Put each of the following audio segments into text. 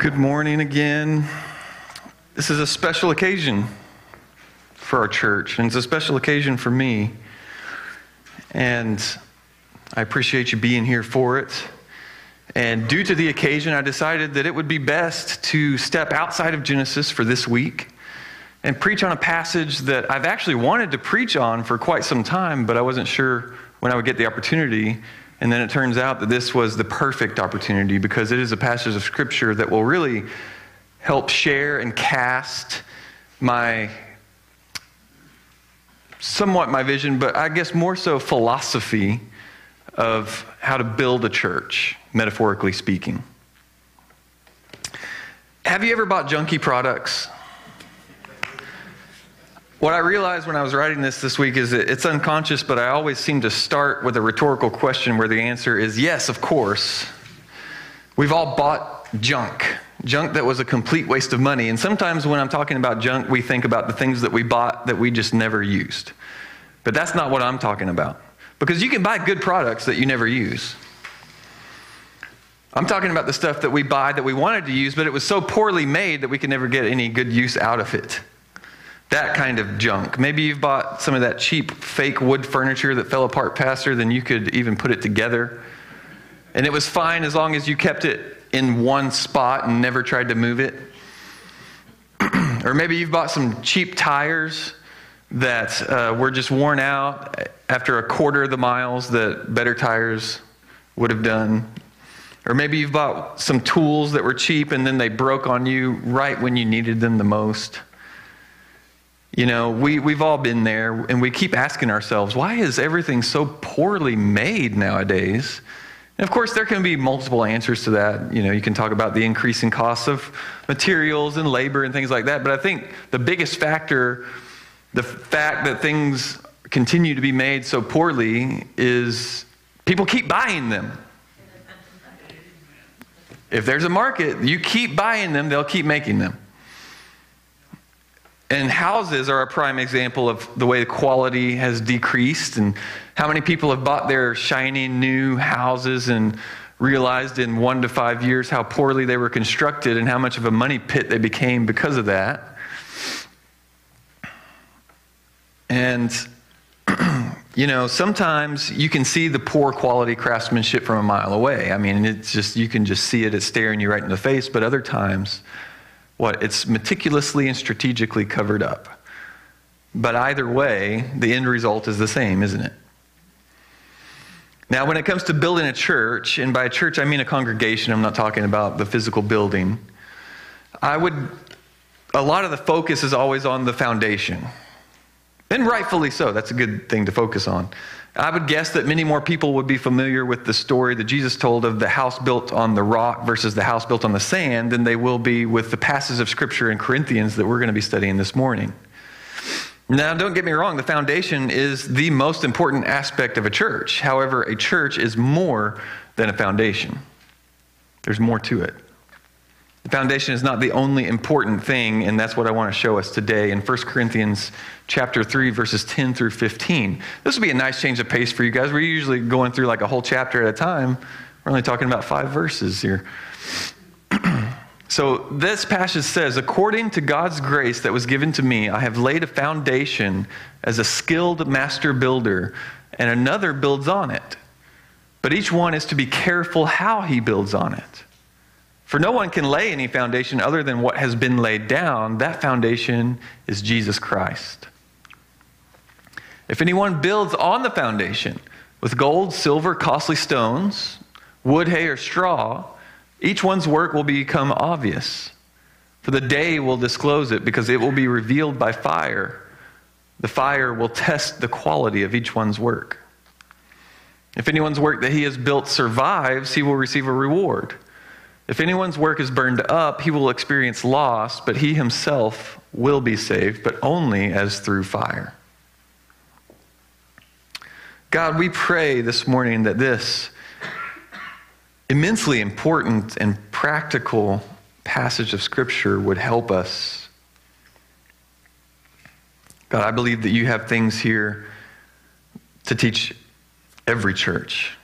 Good morning again. This is a special occasion for our church, and it's a special occasion for me. And I appreciate you being here for it. And due to the occasion, I decided that it would be best to step outside of Genesis for this week and preach on a passage that I've actually wanted to preach on for quite some time, but I wasn't sure when I would get the opportunity. And then it turns out that this was the perfect opportunity because it is a passage of Scripture that will really help share and cast my somewhat my vision, but I guess more so philosophy of how to build a church, metaphorically speaking. Have you ever bought junky products? What I realized when I was writing this this week is it's unconscious, but I always seem to start with a rhetorical question where the answer is yes, of course. We've all bought junk, junk that was a complete waste of money. And sometimes when I'm talking about junk, we think about the things that we bought that we just never used. But that's not what I'm talking about. Because you can buy good products that you never use. I'm talking about the stuff that we buy that we wanted to use, but it was so poorly made that we could never get any good use out of it. That kind of junk. Maybe you've bought some of that cheap fake wood furniture that fell apart faster than you could even put it together. And it was fine as long as you kept it in one spot and never tried to move it. or maybe you've bought some cheap tires that uh, were just worn out after a quarter of the miles that better tires would have done. Or maybe you've bought some tools that were cheap and then they broke on you right when you needed them the most. You know, we, we've all been there, and we keep asking ourselves, why is everything so poorly made nowadays? And of course, there can be multiple answers to that. You know, you can talk about the increasing costs of materials and labor and things like that. But I think the biggest factor, the fact that things continue to be made so poorly, is people keep buying them. If there's a market, you keep buying them, they'll keep making them. And houses are a prime example of the way the quality has decreased and how many people have bought their shiny new houses and realized in one to five years how poorly they were constructed and how much of a money pit they became because of that. And, you know, sometimes you can see the poor quality craftsmanship from a mile away. I mean, it's just, you can just see it, it's staring you right in the face. But other times, what? It's meticulously and strategically covered up. But either way, the end result is the same, isn't it? Now, when it comes to building a church, and by church I mean a congregation, I'm not talking about the physical building, I would, a lot of the focus is always on the foundation. And rightfully so, that's a good thing to focus on. I would guess that many more people would be familiar with the story that Jesus told of the house built on the rock versus the house built on the sand than they will be with the passages of Scripture in Corinthians that we're going to be studying this morning. Now, don't get me wrong, the foundation is the most important aspect of a church. However, a church is more than a foundation, there's more to it. The foundation is not the only important thing, and that's what I want to show us today in 1 Corinthians chapter 3, verses 10 through 15. This will be a nice change of pace for you guys. We're usually going through like a whole chapter at a time. We're only talking about five verses here. so this passage says, According to God's grace that was given to me, I have laid a foundation as a skilled master builder, and another builds on it. But each one is to be careful how he builds on it. For no one can lay any foundation other than what has been laid down. That foundation is Jesus Christ. If anyone builds on the foundation with gold, silver, costly stones, wood, hay, or straw, each one's work will become obvious. For the day will disclose it because it will be revealed by fire. The fire will test the quality of each one's work. If anyone's work that he has built survives, he will receive a reward. If anyone's work is burned up, he will experience loss, but he himself will be saved, but only as through fire. God, we pray this morning that this immensely important and practical passage of Scripture would help us. God, I believe that you have things here to teach every church.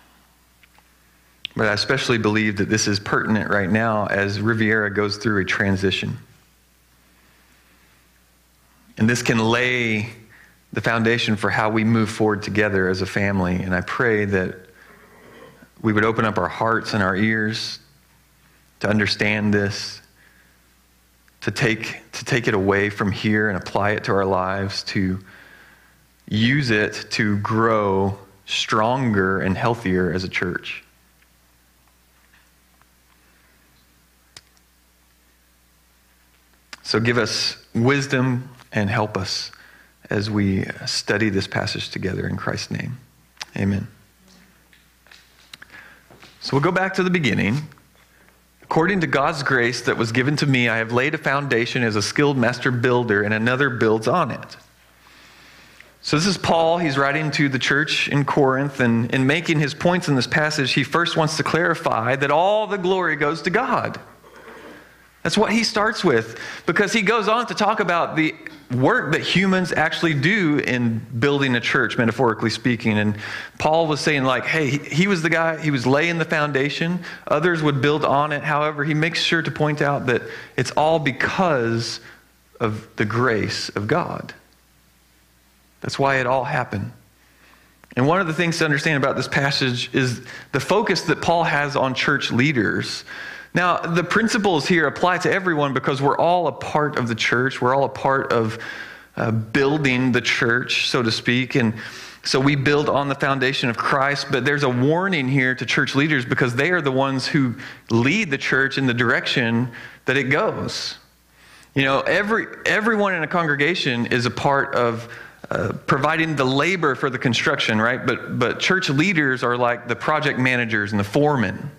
But I especially believe that this is pertinent right now as Riviera goes through a transition. And this can lay the foundation for how we move forward together as a family. And I pray that we would open up our hearts and our ears to understand this, to take, to take it away from here and apply it to our lives, to use it to grow stronger and healthier as a church. So give us wisdom and help us as we study this passage together in Christ's name. Amen. So we'll go back to the beginning. According to God's grace that was given to me, I have laid a foundation as a skilled master builder, and another builds on it. So, this is Paul. He's writing to the church in Corinth, and in making his points in this passage, he first wants to clarify that all the glory goes to God. That's what he starts with, because he goes on to talk about the work that humans actually do in building a church, metaphorically speaking. And Paul was saying, like, hey, he was the guy, he was laying the foundation, others would build on it. However, he makes sure to point out that it's all because of the grace of God. That's why it all happened. And one of the things to understand about this passage is the focus that Paul has on church leaders. Now, the principles here apply to everyone because we're all a part of the church. We're all a part of uh, building the church, so to speak. And so we build on the foundation of Christ, but there's a warning here to church leaders because they are the ones who lead the church in the direction that it goes. You know, every, everyone in a congregation is a part of uh, providing the labor for the construction, right? But, but church leaders are like the project managers and the foremen.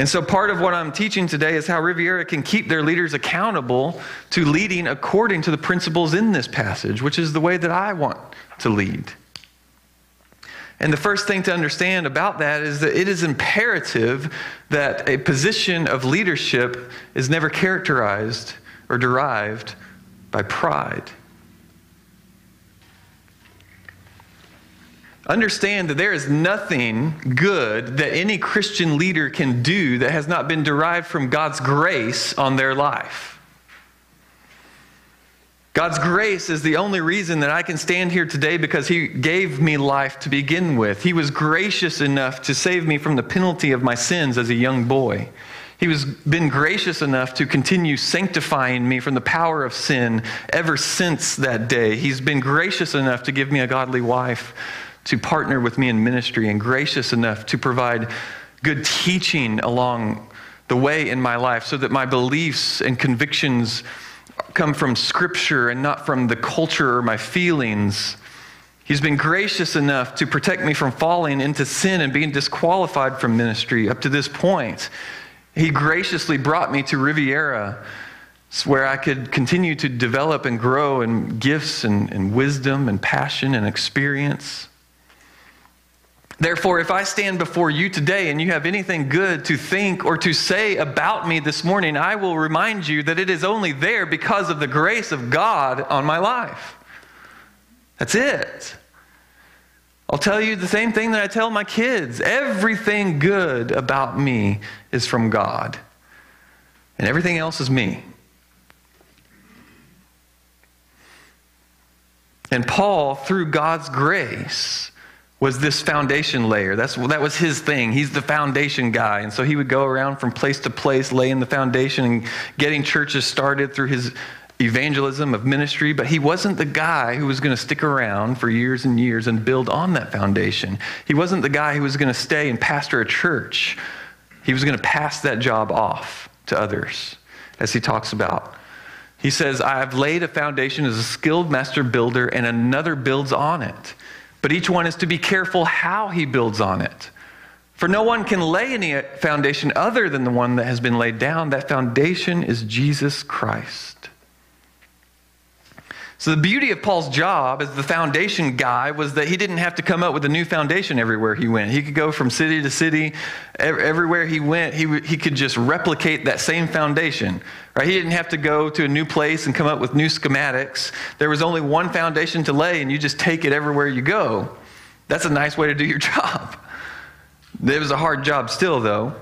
And so, part of what I'm teaching today is how Riviera can keep their leaders accountable to leading according to the principles in this passage, which is the way that I want to lead. And the first thing to understand about that is that it is imperative that a position of leadership is never characterized or derived by pride. Understand that there is nothing good that any Christian leader can do that has not been derived from God's grace on their life. God's grace is the only reason that I can stand here today because He gave me life to begin with. He was gracious enough to save me from the penalty of my sins as a young boy. He has been gracious enough to continue sanctifying me from the power of sin ever since that day. He's been gracious enough to give me a godly wife to partner with me in ministry and gracious enough to provide good teaching along the way in my life so that my beliefs and convictions come from Scripture and not from the culture or my feelings. He's been gracious enough to protect me from falling into sin and being disqualified from ministry up to this point. He graciously brought me to Riviera where I could continue to develop and grow in gifts and, and wisdom and passion and experience. Therefore, if I stand before you today and you have anything good to think or to say about me this morning, I will remind you that it is only there because of the grace of God on my life. That's it. I'll tell you the same thing that I tell my kids. Everything good about me is from God, and everything else is me. And Paul, through God's grace, was this foundation layer. That's, that was his thing. He's the foundation guy. And so he would go around from place to place, laying the foundation and getting churches started through his evangelism of ministry. But he wasn't the guy who was going to stick around for years and years and build on that foundation. He wasn't the guy who was going to stay and pastor a church. He was going to pass that job off to others, as he talks about. He says, I have laid a foundation as a skilled master builder, and another builds on it. But each one is to be careful how he builds on it. For no one can lay any foundation other than the one that has been laid down. That foundation is Jesus Christ. So, the beauty of Paul's job as the foundation guy was that he didn't have to come up with a new foundation everywhere he went. He could go from city to city. Everywhere he went, he, he could just replicate that same foundation. Right? He didn't have to go to a new place and come up with new schematics. There was only one foundation to lay, and you just take it everywhere you go. That's a nice way to do your job. It was a hard job still, though.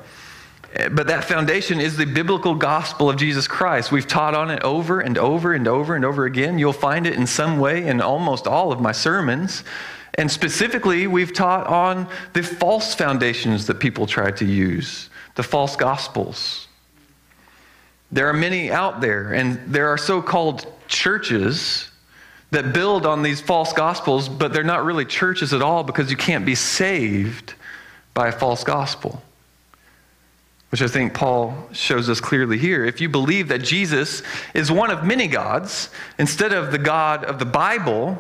Eh, but that foundation is the biblical gospel of Jesus Christ. We've taught on it over and over and over and over again. You'll find it in some way in almost all of my sermons. And specifically, we've taught on the false foundations that people try to use, the false gospels. There are many out there, and there are so called churches that build on these false gospels, but they're not really churches at all because you can't be saved by a false gospel which I think Paul shows us clearly here. If you believe that Jesus is one of many gods, instead of the God of the Bible,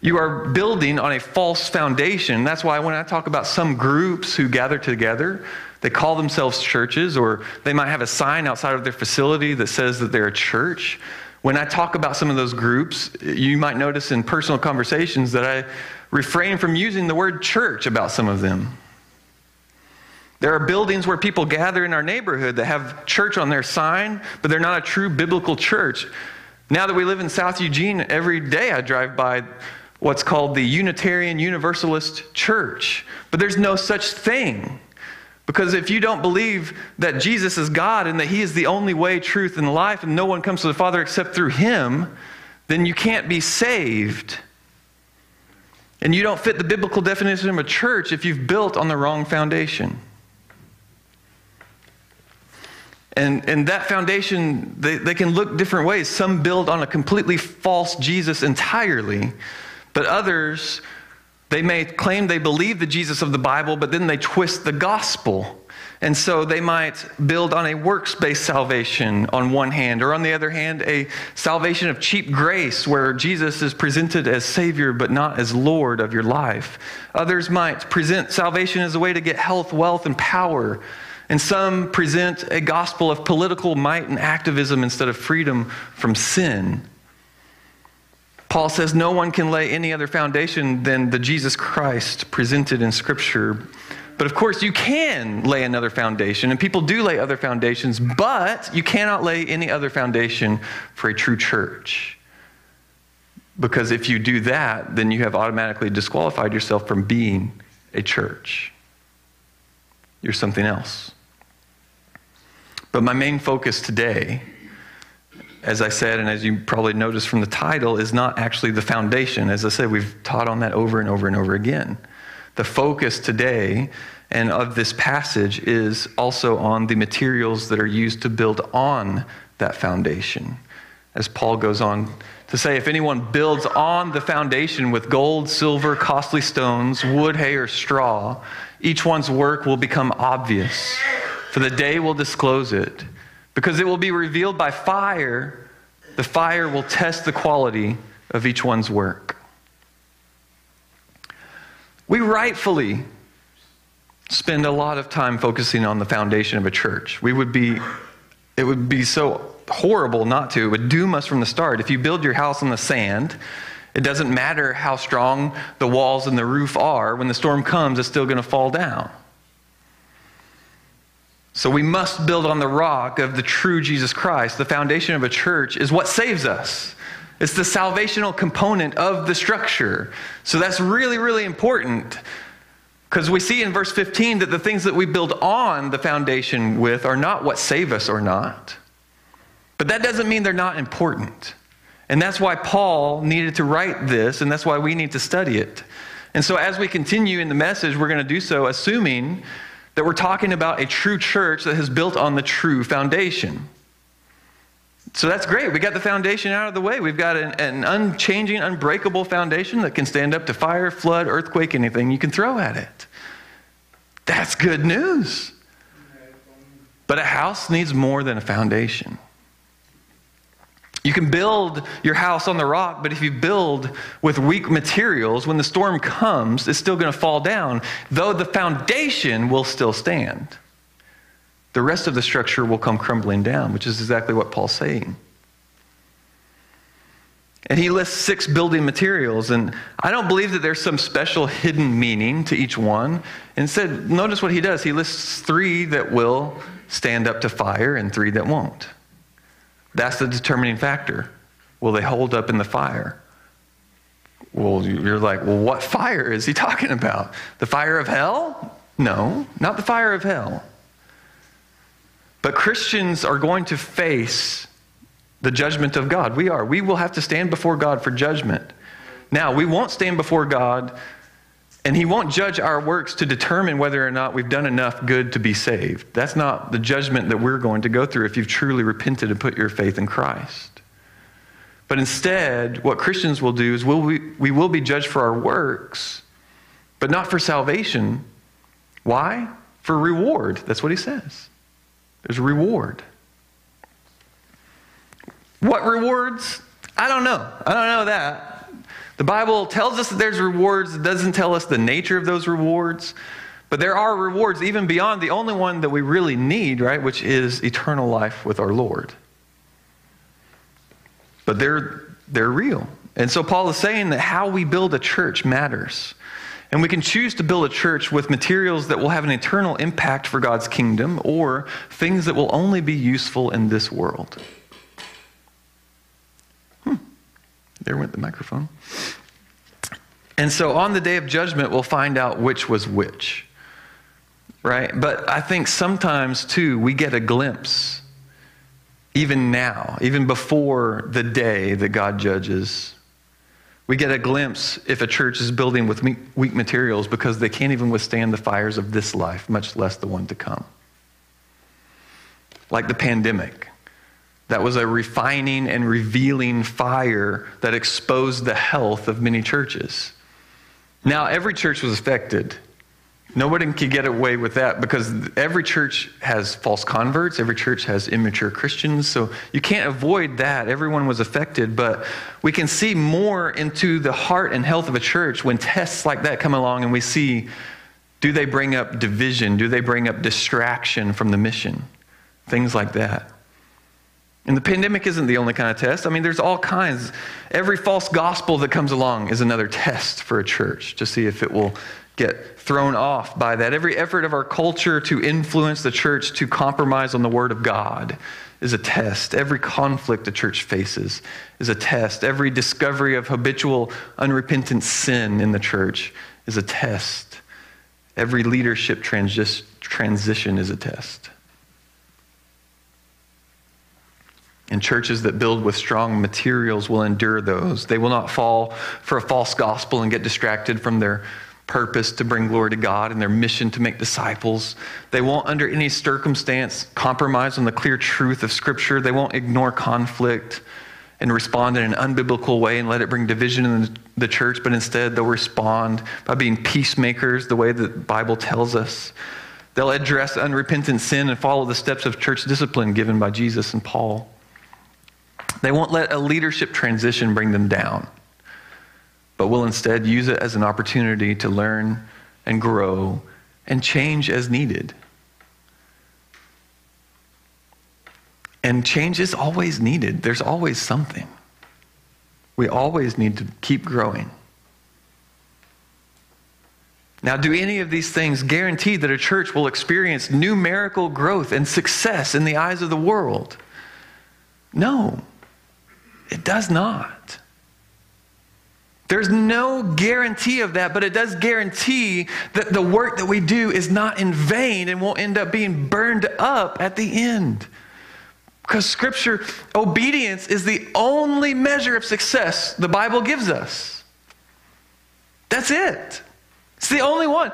you are building on a false foundation. That's why when I talk about some groups who gather together, they call themselves churches, or they might have a sign outside of their facility that says that they're a church. When I talk about some of those groups, you might notice in personal conversations that I refrain from using the word church about some of them. There are buildings where people gather in our neighborhood that have church on their sign, but they're not a true biblical church. Now that we live in South Eugene, every day I drive by what's called the Unitarian Universalist Church. But there's no such thing. Because if you don't believe that Jesus is God and that He is the only way, truth, and life, and no one comes to the Father except through Him, then you can't be saved. And you don't fit the biblical definition of a church if you've built on the wrong foundation. And, and that foundation, they, they can look different ways. Some build on a completely false Jesus entirely, but others, they may claim they believe the Jesus of the Bible, but then they twist the gospel. And so they might build on a works based salvation on one hand, or on the other hand, a salvation of cheap grace where Jesus is presented as Savior but not as Lord of your life. Others might present salvation as a way to get health, wealth, and power and some present a gospel of political might and activism instead of freedom from sin. Paul says no one can lay any other foundation than the Jesus Christ presented in Scripture. But of course, you can lay another foundation, and people do lay other foundations, but you cannot lay any other foundation for a true church. Because if you do that, then you have automatically disqualified yourself from being a church. You're something else. But my main focus today, as I said, and as you probably noticed from the title, is not actually the foundation. As I said, we've taught on that over and over and over again. The focus today and of this passage is also on the materials that are used to build on that foundation. As Paul goes on to say, if anyone builds on the foundation with gold, silver, costly stones, wood, hay, or straw, each one's work will become obvious for the day will disclose it. Because it will be revealed by fire, the fire will test the quality of each one's work. We rightfully spend a lot of time focusing on the foundation of a church. We would be, it would be so horrible not to. It would doom us from the start. If you build your house on the sand, it doesn't matter how strong the walls and the roof are. When the storm comes, it's still going to fall down. So we must build on the rock of the true Jesus Christ. The foundation of a church is what saves us. It's the salvational component of the structure. So that's really, really important because we see in verse 15 that the things that we build on the foundation with are not what save us or not. But that doesn't mean they're not important. And that's why Paul needed to write this, and that's why we need to study it. And so as we continue in the message, we're going to do so assuming that we're talking about a true church that has built on the true foundation. So that's great. We got the foundation out of the way. We've got an, an, unchanging, unbreakable foundation that can stand up to fire, flood, earthquake, anything you can throw at it. That's good news. But a house needs more than a foundation. You can build your house on the rock, but if you build with weak materials, when the storm comes, it's still going to fall down, though the foundation will still stand. The rest of the structure will come crumbling down, which is exactly what Paul's saying. And he lists six building materials, and I don't believe that there's some special hidden meaning to each one. Instead, notice what he does. He lists three that will stand up to fire and three that won't. That's the determining factor. Will they hold up in the fire? Well, you're like, well, what fire is he talking about? The fire of hell? No, not the fire of hell. But Christians are going to face the judgment of God. We are. We will have to stand before God for judgment. Now, we won't stand before God, and He won't judge our works to determine whether or not we've done enough good to be saved. That's not the judgment that we're going to go through if you've truly repented and put your faith in Christ. But instead, what Christians will do is we'll, we, we will be judged for our works, but not for salvation. Why? For reward. That's what he says. There's reward. What rewards? I don't know. I don't know that. The Bible tells us that there's rewards. It doesn't tell us the nature of those rewards. But there are rewards even beyond the only one that we really need, right? Which is eternal life with our Lord. But they're, they're real. And so Paul is saying that how we build a church matters. And we can choose to build a church with materials that will have an eternal impact for God's kingdom or things that will only be useful in this world. There went the microphone. And so on the day of judgment, we'll find out which was which. Right? But I think sometimes, too, we get a glimpse even now, even before the day that God judges. We get a glimpse if a church is building with weak materials because they can't even withstand the fires of this life, much less the one to come. Like the pandemic. That was a refining and revealing fire that exposed the health of many churches. Now, every church was affected. Nobody can get away with that because every church has false converts, every church has immature Christians, so you can't avoid that. Everyone was affected, but we can see more into the heart and health of a church when tests like that come along and we see do they bring up division? Do they bring up distraction from the mission? Things like that. And the pandemic isn't the only kind of test. I mean, there's all kinds. Every false gospel that comes along is another test for a church to see if it will get thrown off by that. Every effort of our culture to influence the church to compromise on the Word of God is a test. Every conflict the church faces is a test. Every discovery of habitual, unrepentant sin in the church is a test. Every leadership transi- transition is a test. And churches that build with strong materials will endure those. They will not fall for a false gospel and get distracted from their purpose to bring glory to God and their mission to make disciples. They won't, under any circumstance, compromise on the clear truth of Scripture. They won't ignore conflict and respond in an unbiblical way and let it bring division in the church, but instead they'll respond by being peacemakers the way the Bible tells us. They'll address unrepentant sin and follow the steps of church discipline given by Jesus and Paul. They won't let a leadership transition bring them down but will instead use it as an opportunity to learn and grow and change as needed. And change is always needed, there's always something. We always need to keep growing. Now, do any of these things guarantee that a church will experience numerical growth and success in the eyes of the world? No, it does not. There's no guarantee of that, but it does guarantee that the work that we do is not in vain and won't end up being burned up at the end. Because Scripture, obedience is the only measure of success the Bible gives us. That's it. It's the only one.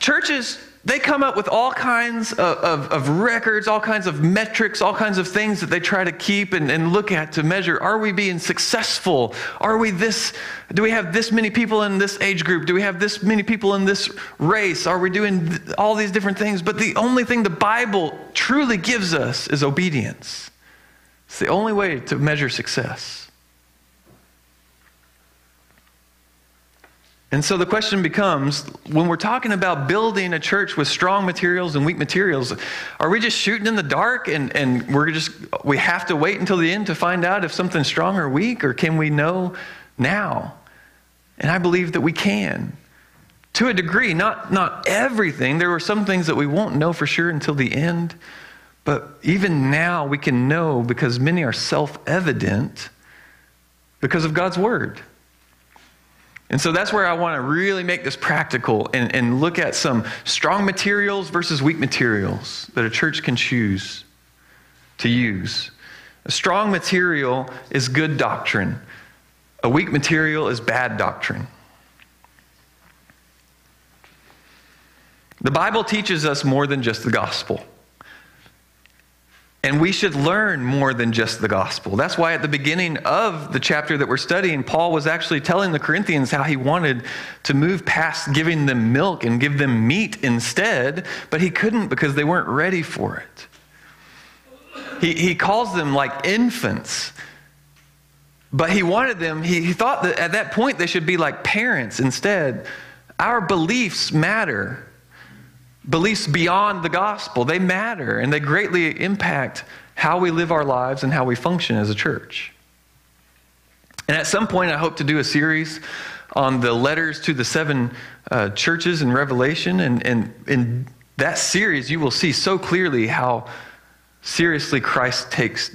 Churches they come up with all kinds of, of, of, records, all kinds of metrics, all kinds of things that they try to keep and, and look at to measure. Are we being successful? Are we this? Do we have this many people in this age group? Do we have this many people in this race? Are we doing all these different things? But the only thing the Bible truly gives us is obedience. It's the only way to measure success. And so the question becomes when we're talking about building a church with strong materials and weak materials, are we just shooting in the dark and, and we're just, we have to wait until the end to find out if something's strong or weak, or can we know now? And I believe that we can. To a degree, not, not everything. There are some things that we won't know for sure until the end. But even now, we can know because many are self evident because of God's word. And so that's where I want to really make this practical and, and look at some strong materials versus weak materials that a church can choose to use. A strong material is good doctrine, a weak material is bad doctrine. The Bible teaches us more than just the gospel. And we should learn more than just the gospel. That's why at the beginning of the chapter that we're studying, Paul was actually telling the Corinthians how he wanted to move past giving them milk and give them meat instead, but he couldn't because they weren't ready for it. He, he calls them like infants. But he wanted them, he, he thought that at that point they should be like parents instead. Our beliefs matter beliefs beyond the gospel. They matter and they greatly impact how we live our lives and how we function as a church. And at some point, I hope to do a series on the letters to the seven uh, churches in Revelation. And, and in that series, you will see so clearly how seriously Christ takes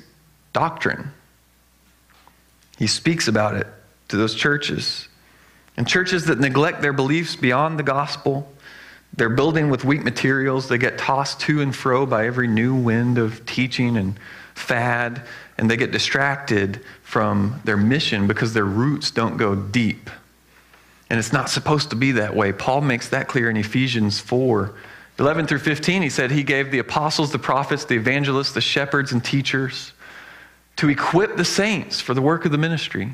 doctrine. He speaks about it to those churches. And churches that neglect their beliefs beyond the gospel, they're building with weak materials. They get tossed to and fro by every new wind of teaching and fad, and they get distracted from their mission because their roots don't go deep. And it's not supposed to be that way. Paul makes that clear in Ephesians 4 11 through 15. He said he gave the apostles, the prophets, the evangelists, the shepherds, and teachers to equip the saints for the work of the ministry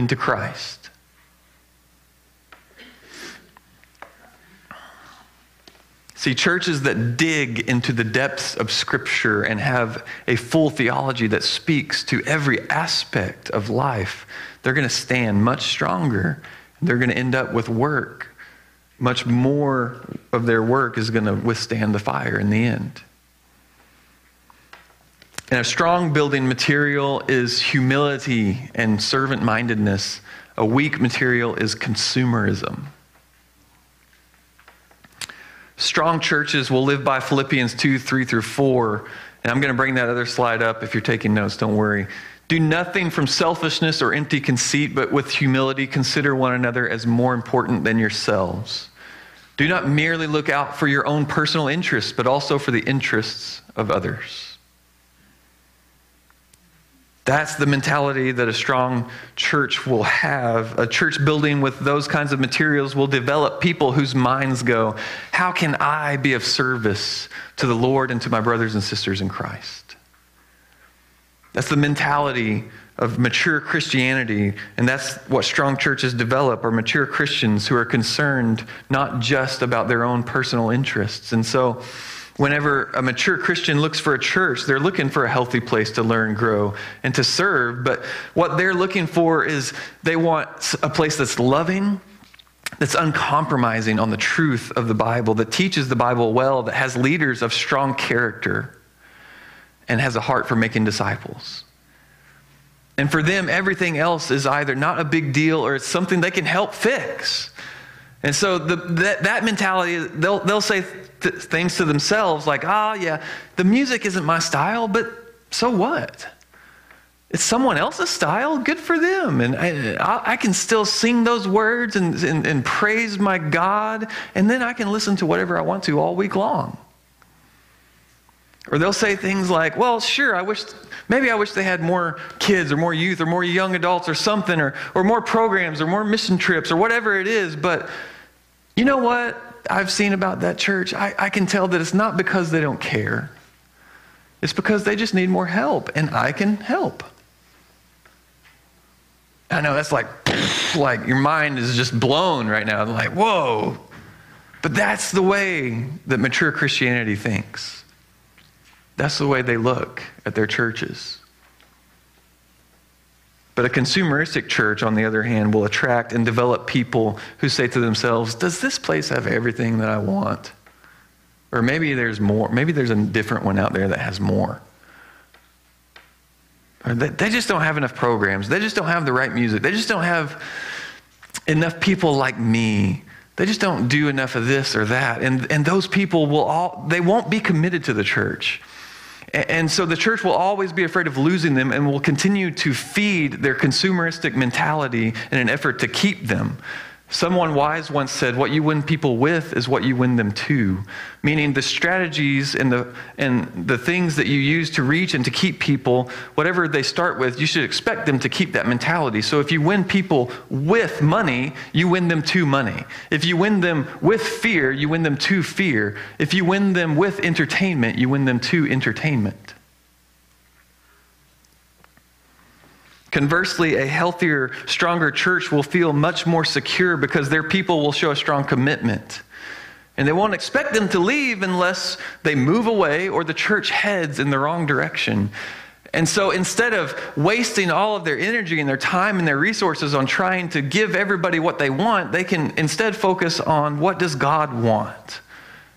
into Christ. See, churches that dig into the depths of Scripture and have a full theology that speaks to every aspect of life, they're going to stand much stronger. They're going to end up with work. Much more of their work is going to withstand the fire in the end. And a strong building material is humility and servant mindedness. A weak material is consumerism. Strong churches will live by Philippians 2 3 through 4. And I'm going to bring that other slide up if you're taking notes, don't worry. Do nothing from selfishness or empty conceit, but with humility consider one another as more important than yourselves. Do not merely look out for your own personal interests, but also for the interests of others. That's the mentality that a strong church will have. A church building with those kinds of materials will develop people whose minds go, How can I be of service to the Lord and to my brothers and sisters in Christ? That's the mentality of mature Christianity, and that's what strong churches develop are mature Christians who are concerned not just about their own personal interests. And so, whenever a mature Christian looks for a church, they're looking for a healthy place to learn, grow, and to serve. But what they're looking for is they want a place that's loving, that's uncompromising on the truth of the Bible, that teaches the Bible well, that has leaders of strong character, and has a heart for making disciples. And for them, everything else is either not a big deal or it's something they can help fix. And so the, that, that mentality, they'll, they'll say th- things to themselves like, ah, oh, yeah, the music isn't my style, but so what? It's someone else's style. Good for them. And I, I can still sing those words and, and, and praise my God, and then I can listen to whatever I want to all week long. Or they'll say things like, well, sure, I wish, maybe I wish they had more kids or more youth or more young adults or something, or, or more programs or more mission trips or whatever it is, but you know what I've seen about that church? I, I can tell that it's not because they don't care. It's because they just need more help, and I can help. I know that's like, like your mind is just blown right now. Like, whoa. But that's the way that mature Christianity thinks. That's the way they look at their churches. But a consumeristic church, on the other hand, will attract and develop people who say to themselves, Does this place have everything that I want? Or maybe there's more. Maybe there's a different one out there that has more. Or they, they just don't have enough programs. They just don't have the right music. They just don't have enough people like me. They just don't do enough of this or that. And, and those people will all, they won't be committed to the church. And so the church will always be afraid of losing them and will continue to feed their consumeristic mentality in an effort to keep them. Someone wise once said, What you win people with is what you win them to. Meaning the strategies and the, and the things that you use to reach and to keep people, whatever they start with, you should expect them to keep that mentality. So if you win people with money, you win them to money. If you win them with fear, you win them to fear. If you win them with entertainment, you win them to entertainment. Conversely, a healthier, stronger church will feel much more secure because their people will show a strong commitment. And they won't expect them to leave unless they move away or the church heads in the wrong direction. And so instead of wasting all of their energy and their time and their resources on trying to give everybody what they want, they can instead focus on what does God want?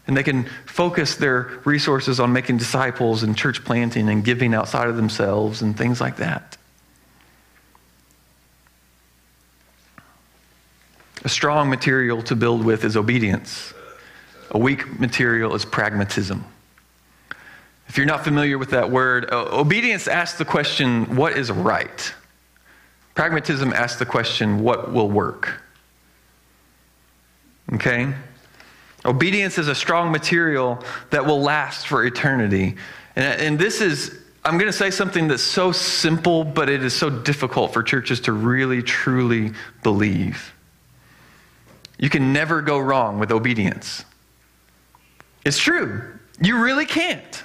And they can focus their resources on making disciples and church planting and giving outside of themselves and things like that. A strong material to build with is obedience. A weak material is pragmatism. If you're not familiar with that word, obedience asks the question, what is right? Pragmatism asks the question, what will work? Okay? Obedience is a strong material that will last for eternity. And, and this is, I'm going to say something that's so simple, but it is so difficult for churches to really, truly believe. You can never go wrong with obedience. It's true. You really can't.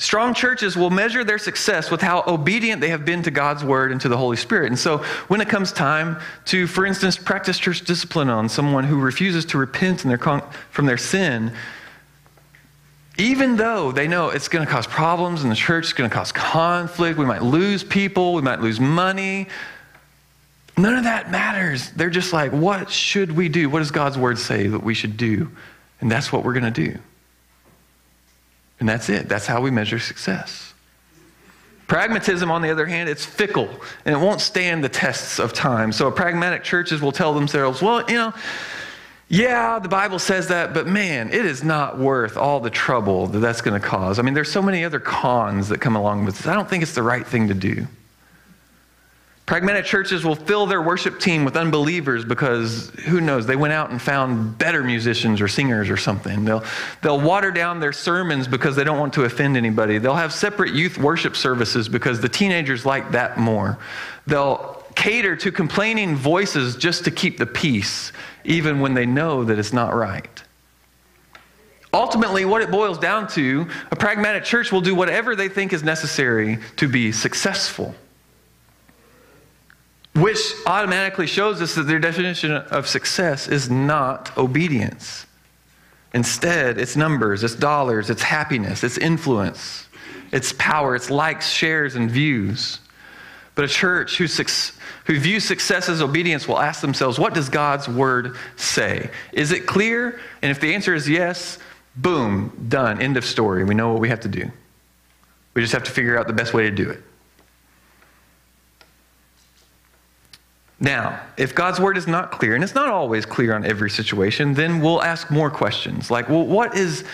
Strong churches will measure their success with how obedient they have been to God's word and to the Holy Spirit. And so, when it comes time to, for instance, practice church discipline on someone who refuses to repent their con- from their sin, even though they know it's going to cause problems in the church, it's going to cause conflict, we might lose people, we might lose money, None of that matters. They're just like, what should we do? What does God's word say that we should do? And that's what we're going to do. And that's it. That's how we measure success. Pragmatism, on the other hand, it's fickle and it won't stand the tests of time. So, pragmatic churches will tell themselves, well, you know, yeah, the Bible says that, but man, it is not worth all the trouble that that's going to cause. I mean, there's so many other cons that come along with this. I don't think it's the right thing to do. Pragmatic churches will fill their worship team with unbelievers because who knows, they went out and found better musicians or singers or something. They'll, they'll water down their sermons because they don't want to offend anybody. They'll have separate youth worship services because the teenagers like that more. They'll cater to complaining voices just to keep the peace, even when they know that it's not right. Ultimately, what it boils down to, a pragmatic church will do whatever they think is necessary to be successful. Which automatically shows us that their definition of success is not obedience. Instead, it's numbers, it's dollars, it's happiness, it's influence, it's power, it's likes, shares, and views. But a church who, who views success as obedience will ask themselves, what does God's word say? Is it clear? And if the answer is yes, boom, done, end of story. We know what we have to do. We just have to figure out the best way to do it. Now, if God's word is not clear, and it's not always clear on every situation, then we'll ask more questions like, well, what is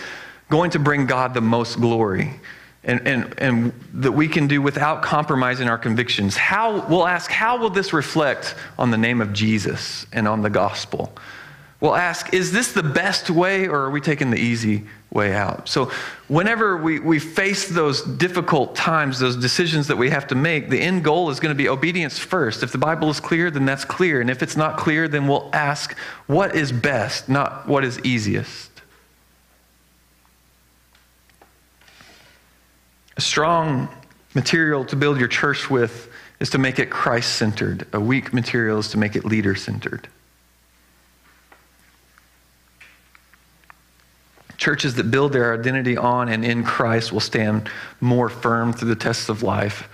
going to bring God the most glory? And, and, and that we can do without compromising our convictions. How, we'll ask, how will this reflect on the name of Jesus and on the gospel? We'll ask, is this the best way or are we taking the easy way out? So, whenever we, we face those difficult times, those decisions that we have to make, the end goal is going to be obedience first. If the Bible is clear, then that's clear. And if it's not clear, then we'll ask, what is best, not what is easiest? A strong material to build your church with is to make it Christ centered, a weak material is to make it leader centered. Churches that build their identity on and in Christ will stand more firm through the tests of life.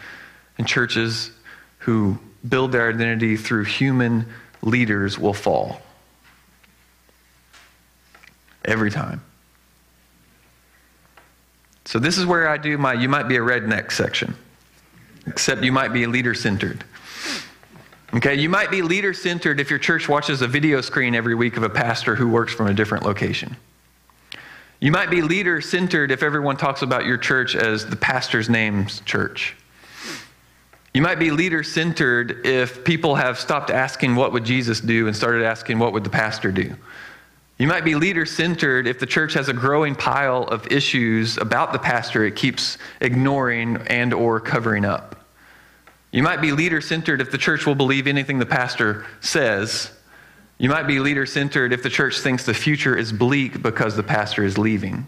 And churches who build their identity through human leaders will fall. Every time. So, this is where I do my you might be a redneck section, except you might be leader centered. Okay, you might be leader centered if your church watches a video screen every week of a pastor who works from a different location. You might be leader centered if everyone talks about your church as the pastor's name's church. You might be leader centered if people have stopped asking, What would Jesus do? and started asking, What would the pastor do? You might be leader centered if the church has a growing pile of issues about the pastor it keeps ignoring and or covering up. You might be leader centered if the church will believe anything the pastor says. You might be leader centered if the church thinks the future is bleak because the pastor is leaving.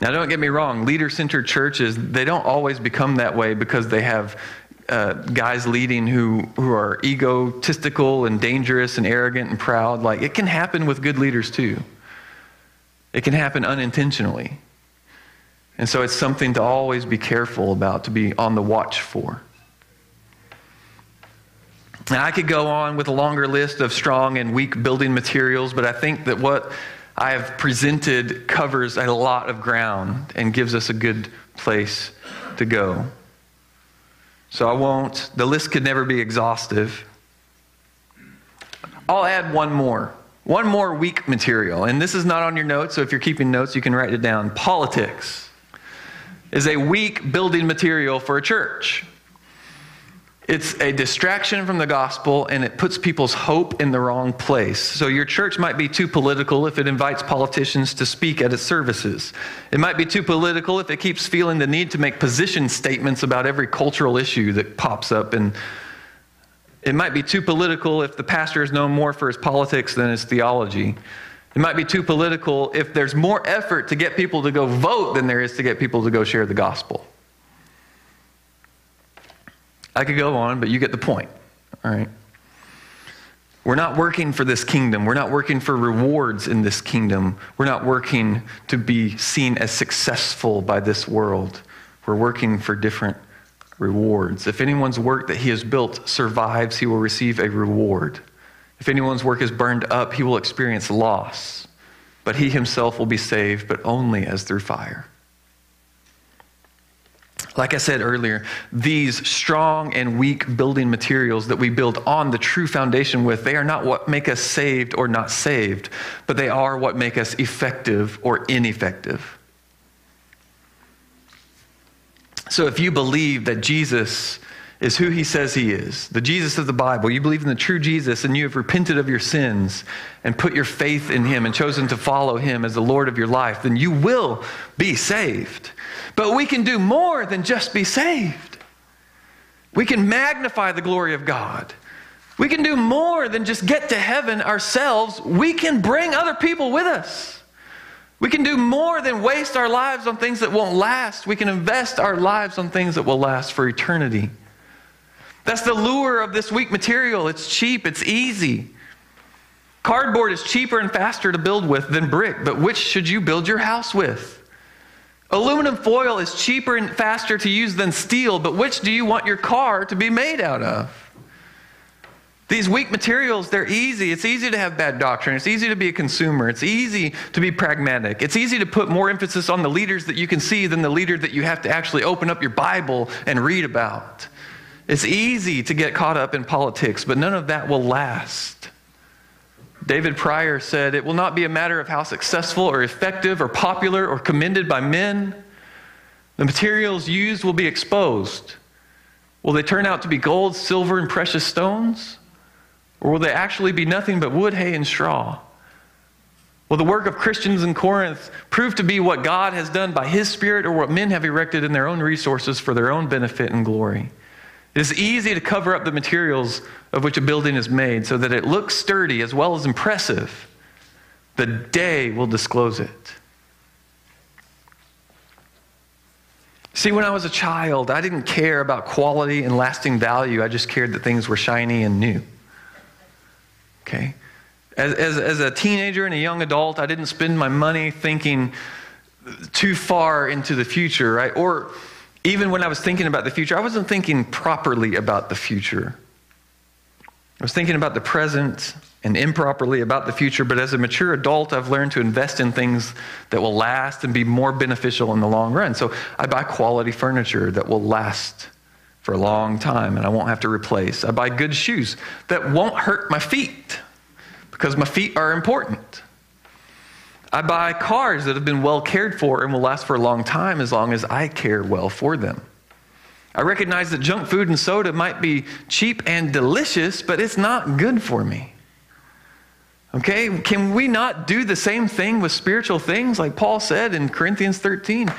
Now, don't get me wrong, leader centered churches, they don't always become that way because they have uh, guys leading who, who are egotistical and dangerous and arrogant and proud. Like, it can happen with good leaders too, it can happen unintentionally. And so it's something to always be careful about, to be on the watch for. Now, I could go on with a longer list of strong and weak building materials, but I think that what I have presented covers a lot of ground and gives us a good place to go. So I won't, the list could never be exhaustive. I'll add one more. One more weak material. And this is not on your notes, so if you're keeping notes, you can write it down. Politics is a weak building material for a church. It's a distraction from the gospel and it puts people's hope in the wrong place. So, your church might be too political if it invites politicians to speak at its services. It might be too political if it keeps feeling the need to make position statements about every cultural issue that pops up. And it might be too political if the pastor is known more for his politics than his theology. It might be too political if there's more effort to get people to go vote than there is to get people to go share the gospel. I could go on, but you get the point. All right. We're not working for this kingdom. We're not working for rewards in this kingdom. We're not working to be seen as successful by this world. We're working for different rewards. If anyone's work that he has built survives, he will receive a reward. If anyone's work is burned up, he will experience loss. But he himself will be saved, but only as through fire. Like I said earlier, these strong and weak building materials that we build on the true foundation with, they are not what make us saved or not saved, but they are what make us effective or ineffective. So if you believe that Jesus is who he says he is, the Jesus of the Bible, you believe in the true Jesus and you have repented of your sins and put your faith in him and chosen to follow him as the Lord of your life, then you will be saved. But we can do more than just be saved. We can magnify the glory of God. We can do more than just get to heaven ourselves. We can bring other people with us. We can do more than waste our lives on things that won't last. We can invest our lives on things that will last for eternity. That's the lure of this weak material. It's cheap, it's easy. Cardboard is cheaper and faster to build with than brick, but which should you build your house with? Aluminum foil is cheaper and faster to use than steel, but which do you want your car to be made out of? These weak materials, they're easy. It's easy to have bad doctrine. It's easy to be a consumer. It's easy to be pragmatic. It's easy to put more emphasis on the leaders that you can see than the leader that you have to actually open up your Bible and read about. It's easy to get caught up in politics, but none of that will last. David Prior said, It will not be a matter of how successful or effective or popular or commended by men. The materials used will be exposed. Will they turn out to be gold, silver, and precious stones? Or will they actually be nothing but wood, hay, and straw? Will the work of Christians in Corinth prove to be what God has done by His Spirit or what men have erected in their own resources for their own benefit and glory? It is easy to cover up the materials of which a building is made so that it looks sturdy as well as impressive. The day will disclose it. See, when I was a child, I didn't care about quality and lasting value. I just cared that things were shiny and new. Okay? As, as, as a teenager and a young adult, I didn't spend my money thinking too far into the future, right? Or even when I was thinking about the future, I wasn't thinking properly about the future. I was thinking about the present and improperly about the future, but as a mature adult, I've learned to invest in things that will last and be more beneficial in the long run. So I buy quality furniture that will last for a long time and I won't have to replace. I buy good shoes that won't hurt my feet because my feet are important. I buy cars that have been well cared for and will last for a long time as long as I care well for them. I recognize that junk food and soda might be cheap and delicious, but it's not good for me. Okay? Can we not do the same thing with spiritual things? Like Paul said in Corinthians 13.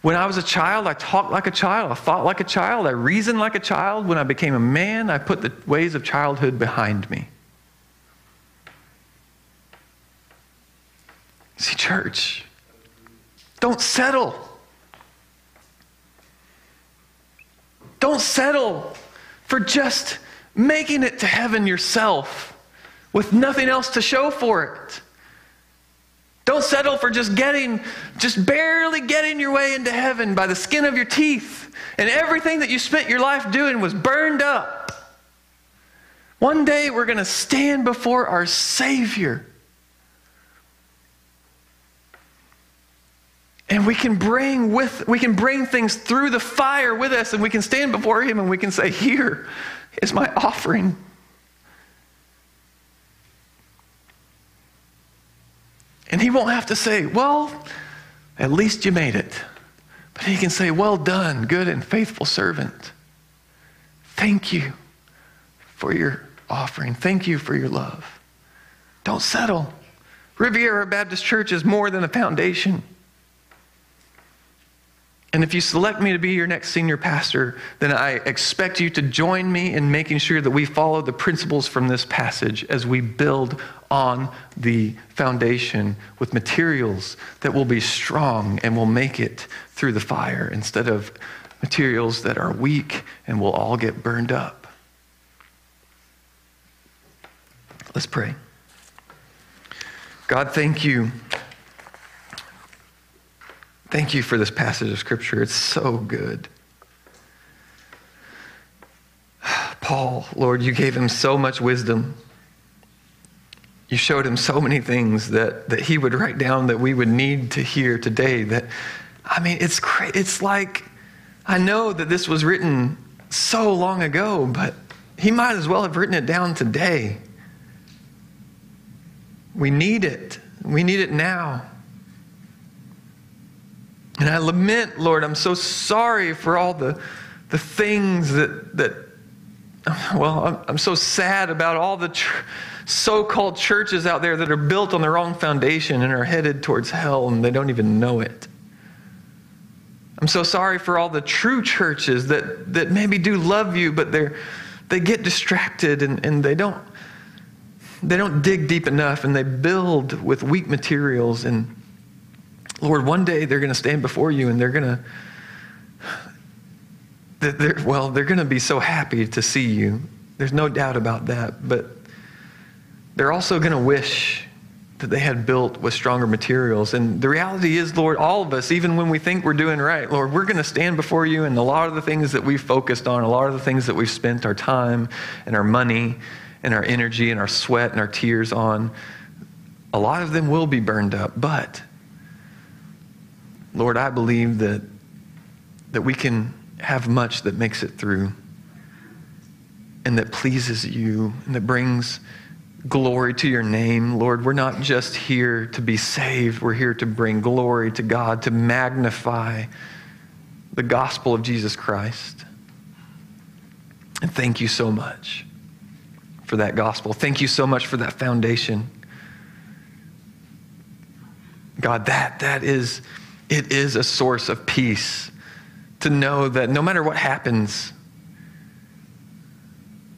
When I was a child, I talked like a child. I thought like a child. I reasoned like a child. When I became a man, I put the ways of childhood behind me. See, church, don't settle. Don't settle for just making it to heaven yourself with nothing else to show for it. Don't settle for just getting, just barely getting your way into heaven by the skin of your teeth. And everything that you spent your life doing was burned up. One day we're going to stand before our Savior. And we can bring with we can bring things through the fire with us and we can stand before him and we can say, "Here is my offering." And he won't have to say, Well, at least you made it. But he can say, Well done, good and faithful servant. Thank you for your offering. Thank you for your love. Don't settle. Riviera Baptist Church is more than a foundation. And if you select me to be your next senior pastor, then I expect you to join me in making sure that we follow the principles from this passage as we build on the foundation with materials that will be strong and will make it through the fire instead of materials that are weak and will all get burned up. Let's pray. God, thank you Thank you for this passage of Scripture. It's so good. Paul, Lord, you gave him so much wisdom. You showed him so many things that, that he would write down that we would need to hear today. That, I mean, it's, it's like, I know that this was written so long ago, but he might as well have written it down today. We need it. We need it now. And I lament, Lord, I'm so sorry for all the, the things that, that, well, I'm, I'm so sad about all the tr- so called churches out there that are built on the wrong foundation and are headed towards hell and they don't even know it. I'm so sorry for all the true churches that, that maybe do love you, but they're, they get distracted and, and they, don't, they don't dig deep enough and they build with weak materials and Lord, one day they're going to stand before you and they're going to, they're, well, they're going to be so happy to see you. There's no doubt about that. But they're also going to wish that they had built with stronger materials. And the reality is, Lord, all of us, even when we think we're doing right, Lord, we're going to stand before you, and a lot of the things that we've focused on, a lot of the things that we've spent our time and our money and our energy and our sweat and our tears on, a lot of them will be burned up. But Lord, I believe that, that we can have much that makes it through and that pleases you and that brings glory to your name. Lord, we're not just here to be saved, we're here to bring glory to God, to magnify the gospel of Jesus Christ. And thank you so much for that gospel. Thank you so much for that foundation. God, that that is it is a source of peace to know that no matter what happens,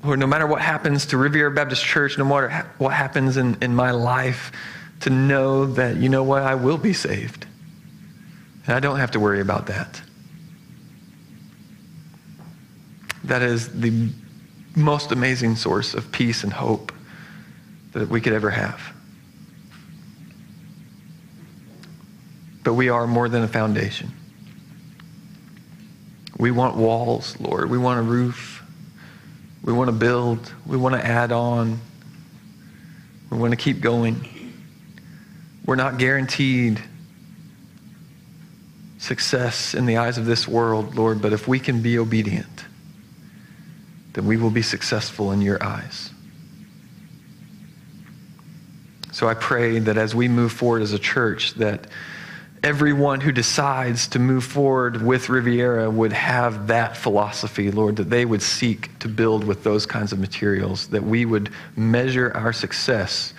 or no matter what happens to Riviera Baptist Church, no matter what happens in, in my life, to know that, you know what, I will be saved. And I don't have to worry about that. That is the most amazing source of peace and hope that we could ever have. But we are more than a foundation. We want walls, Lord. We want a roof. We want to build. We want to add on. We want to keep going. We're not guaranteed success in the eyes of this world, Lord, but if we can be obedient, then we will be successful in your eyes. So I pray that as we move forward as a church, that everyone who decides to move forward with Riviera would have that philosophy, Lord, that they would seek to build with those kinds of materials, that we would measure our success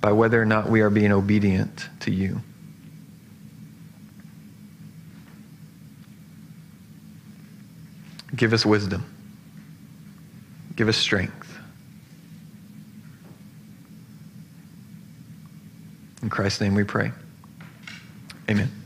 by whether or not we are being obedient to you. Give us wisdom. Give us strength. In Christ's name we pray. Amen.